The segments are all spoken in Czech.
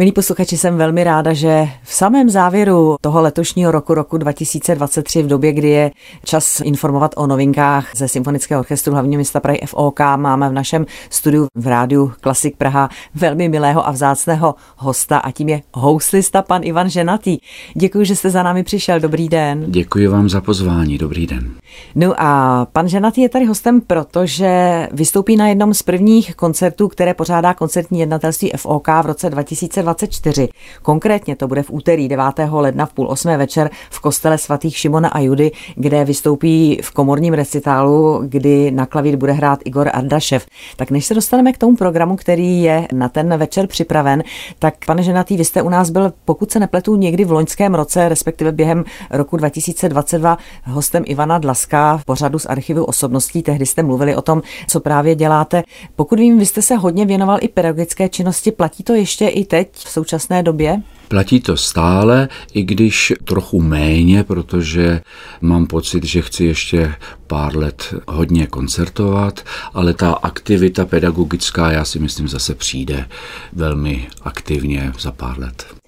Milí posluchači, jsem velmi ráda, že v samém závěru toho letošního roku, roku 2023, v době, kdy je čas informovat o novinkách ze Symfonického orchestru hlavního města Prahy FOK, máme v našem studiu v rádiu Klasik Praha velmi milého a vzácného hosta a tím je houslista pan Ivan Ženatý. Děkuji, že jste za námi přišel. Dobrý den. Děkuji vám za pozvání. Dobrý den. No a pan Ženatý je tady hostem, protože vystoupí na jednom z prvních koncertů, které pořádá koncertní jednatelství FOK v roce 2020 2024. Konkrétně to bude v úterý 9. ledna v půl osmé večer v kostele svatých Šimona a Judy, kde vystoupí v komorním recitálu, kdy na klavír bude hrát Igor Ardašev. Tak než se dostaneme k tomu programu, který je na ten večer připraven, tak pane Ženatý, vy jste u nás byl, pokud se nepletu, někdy v loňském roce, respektive během roku 2022 hostem Ivana Dlaska v pořadu z archivu osobností. Tehdy jste mluvili o tom, co právě děláte. Pokud vím, vy jste se hodně věnoval i pedagogické činnosti. Platí to ještě i teď v současné době? Platí to stále, i když trochu méně, protože mám pocit, že chci ještě pár let hodně koncertovat, ale ta aktivita pedagogická, já si myslím, zase přijde velmi aktivně za pár let.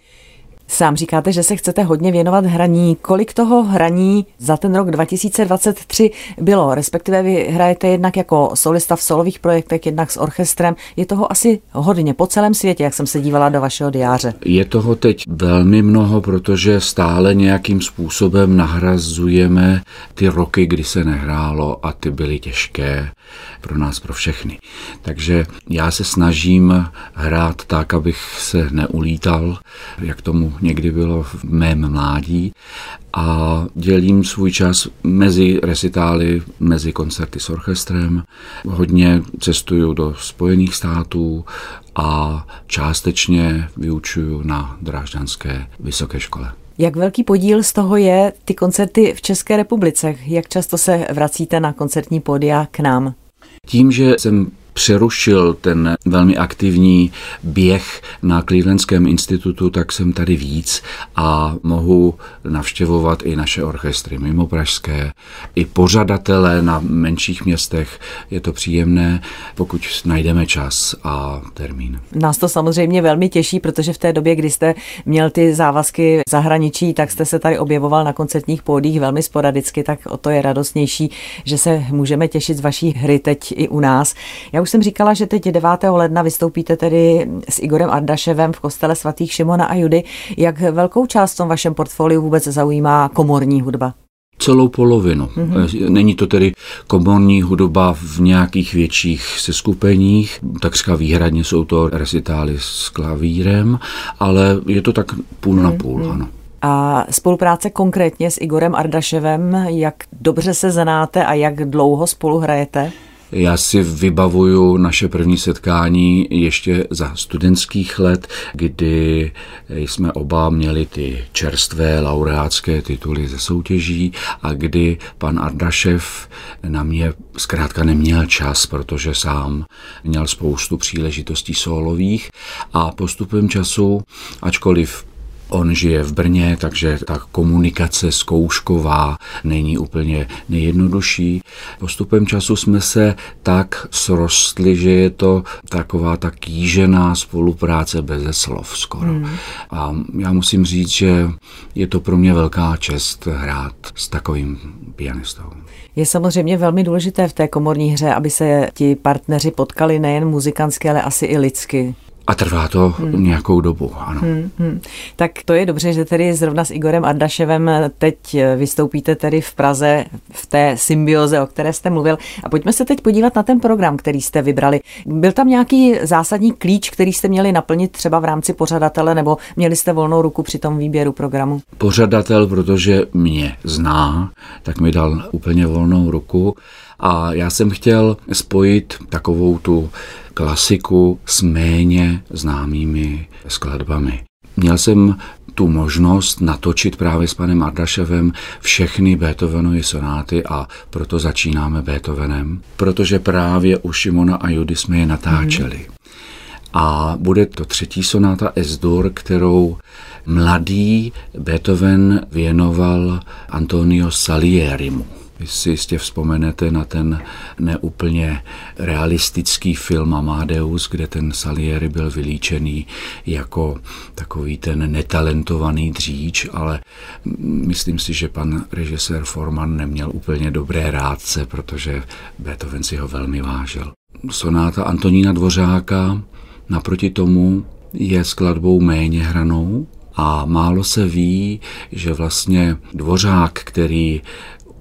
Sám říkáte, že se chcete hodně věnovat hraní. Kolik toho hraní za ten rok 2023 bylo? Respektive vy hrajete jednak jako solista v solových projektech, jednak s orchestrem. Je toho asi hodně po celém světě, jak jsem se dívala do vašeho diáře. Je toho teď velmi mnoho, protože stále nějakým způsobem nahrazujeme ty roky, kdy se nehrálo a ty byly těžké pro nás, pro všechny. Takže já se snažím hrát tak, abych se neulítal, jak tomu někdy bylo v mém mládí a dělím svůj čas mezi recitály, mezi koncerty s orchestrem. Hodně cestuju do Spojených států a částečně vyučuju na Drážďanské vysoké škole. Jak velký podíl z toho je ty koncerty v České republice? Jak často se vracíte na koncertní pódia k nám? Tím, že jsem přerušil ten velmi aktivní běh na Clevelandském institutu, tak jsem tady víc a mohu navštěvovat i naše orchestry mimo pražské, i pořadatele na menších městech. Je to příjemné, pokud najdeme čas a termín. Nás to samozřejmě velmi těší, protože v té době, kdy jste měl ty závazky zahraničí, tak jste se tady objevoval na koncertních pódích velmi sporadicky, tak o to je radostnější, že se můžeme těšit z vaší hry teď i u nás. Já už jsem říkala, že teď 9. ledna vystoupíte tedy s Igorem Ardaševem v kostele svatých Šimona a Judy. Jak velkou část v tom vašem portfoliu vůbec zaujímá komorní hudba? celou polovinu. Mm-hmm. Není to tedy komorní hudba v nějakých větších seskupeních, takřka výhradně jsou to recitály s klavírem, ale je to tak půl mm-hmm. na půl, mhm. ano. A spolupráce konkrétně s Igorem Ardaševem, jak dobře se znáte a jak dlouho spolu hrajete? Já si vybavuju naše první setkání ještě za studentských let, kdy jsme oba měli ty čerstvé laureátské tituly ze soutěží a kdy pan Ardašev na mě zkrátka neměl čas, protože sám měl spoustu příležitostí solových a postupem času, ačkoliv On žije v Brně, takže ta komunikace zkoušková není úplně nejjednodušší. Postupem času jsme se tak srostli, že je to taková ta kýžená spolupráce bez slov skoro. Hmm. A já musím říct, že je to pro mě velká čest hrát s takovým pianistou. Je samozřejmě velmi důležité v té komorní hře, aby se ti partneři potkali nejen muzikantsky, ale asi i lidsky. A trvá to hmm. nějakou dobu, ano. Hmm, hmm. Tak to je dobře, že tedy zrovna s Igorem Ardaševem teď vystoupíte tedy v Praze v té symbioze, o které jste mluvil. A pojďme se teď podívat na ten program, který jste vybrali. Byl tam nějaký zásadní klíč, který jste měli naplnit třeba v rámci pořadatele, nebo měli jste volnou ruku při tom výběru programu? Pořadatel, protože mě zná, tak mi dal úplně volnou ruku. A já jsem chtěl spojit takovou tu klasiku s méně známými skladbami. Měl jsem tu možnost natočit právě s panem Ardaševem všechny Beethovenovy sonáty a proto začínáme Beethovenem, protože právě u Šimona a Judy jsme je natáčeli. Mm. A bude to třetí sonáta S-dur, kterou mladý Beethoven věnoval Antonio Salierimu. Si jistě vzpomenete na ten neúplně realistický film Amadeus, kde ten Salieri byl vylíčený jako takový ten netalentovaný dříč, ale myslím si, že pan režisér Forman neměl úplně dobré rádce, protože Beethoven si ho velmi vážil. Sonáta Antonína Dvořáka naproti tomu je skladbou méně hranou, a málo se ví, že vlastně Dvořák, který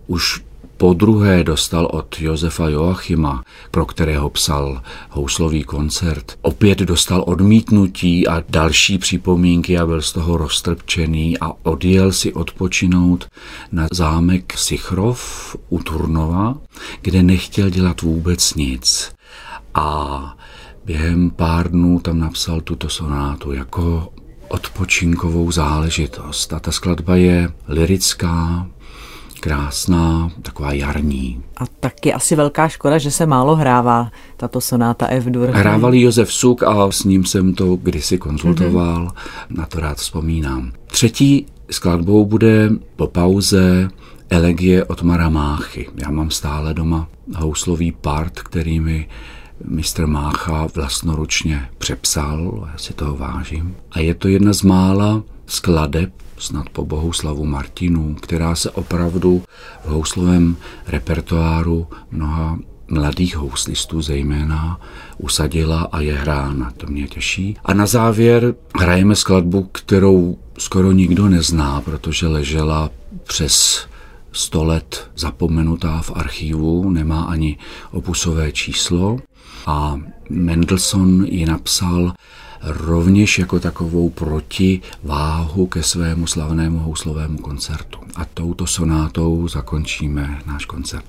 už po druhé dostal od Josefa Joachima, pro kterého psal houslový koncert. Opět dostal odmítnutí a další připomínky a byl z toho roztrpčený a odjel si odpočinout na zámek Sichrov u Turnova, kde nechtěl dělat vůbec nic. A během pár dnů tam napsal tuto sonátu jako odpočinkovou záležitost. A ta skladba je lirická, krásná, taková jarní. A taky asi velká škoda, že se málo hrává tato sonáta F-dur. Hrával Josef Suk a s ním jsem to kdysi konzultoval, mm-hmm. na to rád vzpomínám. Třetí skladbou bude po pauze Elegie od Maramáchy. Já mám stále doma houslový part, který mi mistr Mácha vlastnoručně přepsal, já si toho vážím. A je to jedna z mála skladeb, snad po Bohuslavu Martinu, která se opravdu v houslovém repertoáru mnoha mladých houslistů zejména usadila a je hrána. To mě těší. A na závěr hrajeme skladbu, kterou skoro nikdo nezná, protože ležela přes sto let zapomenutá v archivu, nemá ani opusové číslo a Mendelssohn ji napsal rovněž jako takovou protiváhu ke svému slavnému houslovému koncertu. A touto sonátou zakončíme náš koncert.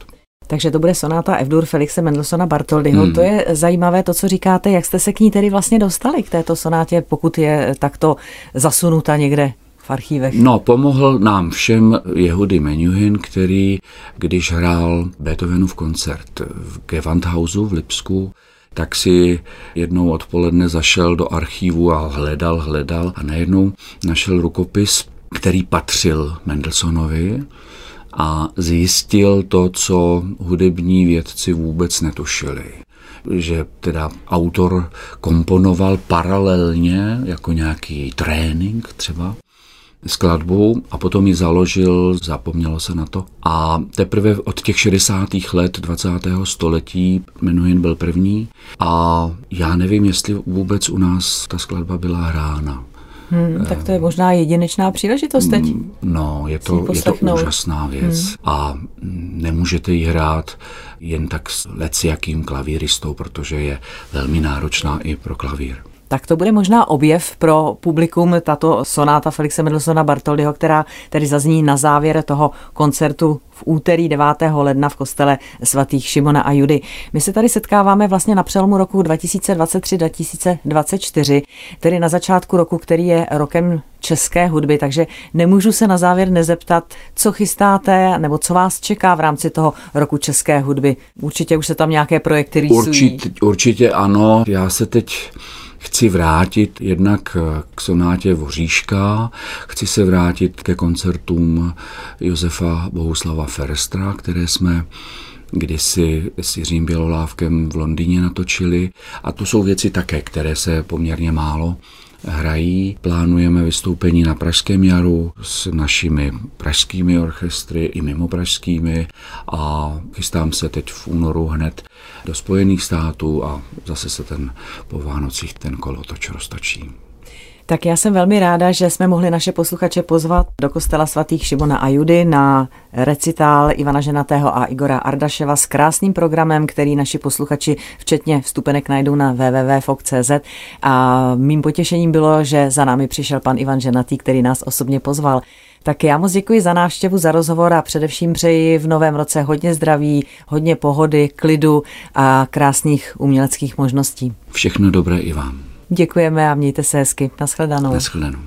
Takže to bude sonáta F-dur Felixe Mendelssohna Bartoldyho. Hmm. To je zajímavé to, co říkáte, jak jste se k ní tedy vlastně dostali, k této sonátě, pokud je takto zasunuta někde v archívech? No, pomohl nám všem Jehudy Menuhin, který, když hrál Beethovenův koncert v Gewandhausu v Lipsku, tak si jednou odpoledne zašel do archívu a hledal, hledal a najednou našel rukopis, který patřil Mendelssohnovi a zjistil to, co hudební vědci vůbec netušili. Že teda autor komponoval paralelně jako nějaký trénink třeba skladbu a potom ji založil, zapomnělo se na to. A teprve od těch 60. let 20. století Menuhin byl první a já nevím, jestli vůbec u nás ta skladba byla hrána. Hmm, tak to je možná jedinečná příležitost teď. Hmm, no, je to, je to úžasná věc hmm. a nemůžete ji hrát jen tak s leciakým klavíristou, protože je velmi náročná i pro klavír tak to bude možná objev pro publikum, tato sonáta Felixe Mendelssohna Bartoldyho, která tedy zazní na závěr toho koncertu v úterý 9. ledna v kostele svatých Šimona a Judy. My se tady setkáváme vlastně na přelomu roku 2023-2024, tedy na začátku roku, který je rokem české hudby, takže nemůžu se na závěr nezeptat, co chystáte, nebo co vás čeká v rámci toho roku české hudby. Určitě už se tam nějaké projekty rýsují. Určitě, určitě ano. Já se teď chci vrátit jednak k sonátě Voříška, chci se vrátit ke koncertům Josefa Bohuslava Ferstra, které jsme kdysi s Jiřím Bělolávkem v Londýně natočili. A to jsou věci také, které se poměrně málo hrají. Plánujeme vystoupení na Pražském jaru s našimi pražskými orchestry i mimo pražskými a chystám se teď v únoru hned do Spojených států a zase se ten po Vánocích ten kolotoč roztočí. Tak já jsem velmi ráda, že jsme mohli naše posluchače pozvat do kostela svatých Šimona a Judy na recitál Ivana Ženatého a Igora Ardaševa s krásným programem, který naši posluchači včetně vstupenek najdou na www.fok.cz a mým potěšením bylo, že za námi přišel pan Ivan Ženatý, který nás osobně pozval. Tak já moc děkuji za návštěvu, za rozhovor a především přeji v novém roce hodně zdraví, hodně pohody, klidu a krásných uměleckých možností. Všechno dobré i vám. Děkujeme a mějte se hezky. Naschledanou. Naschledanou.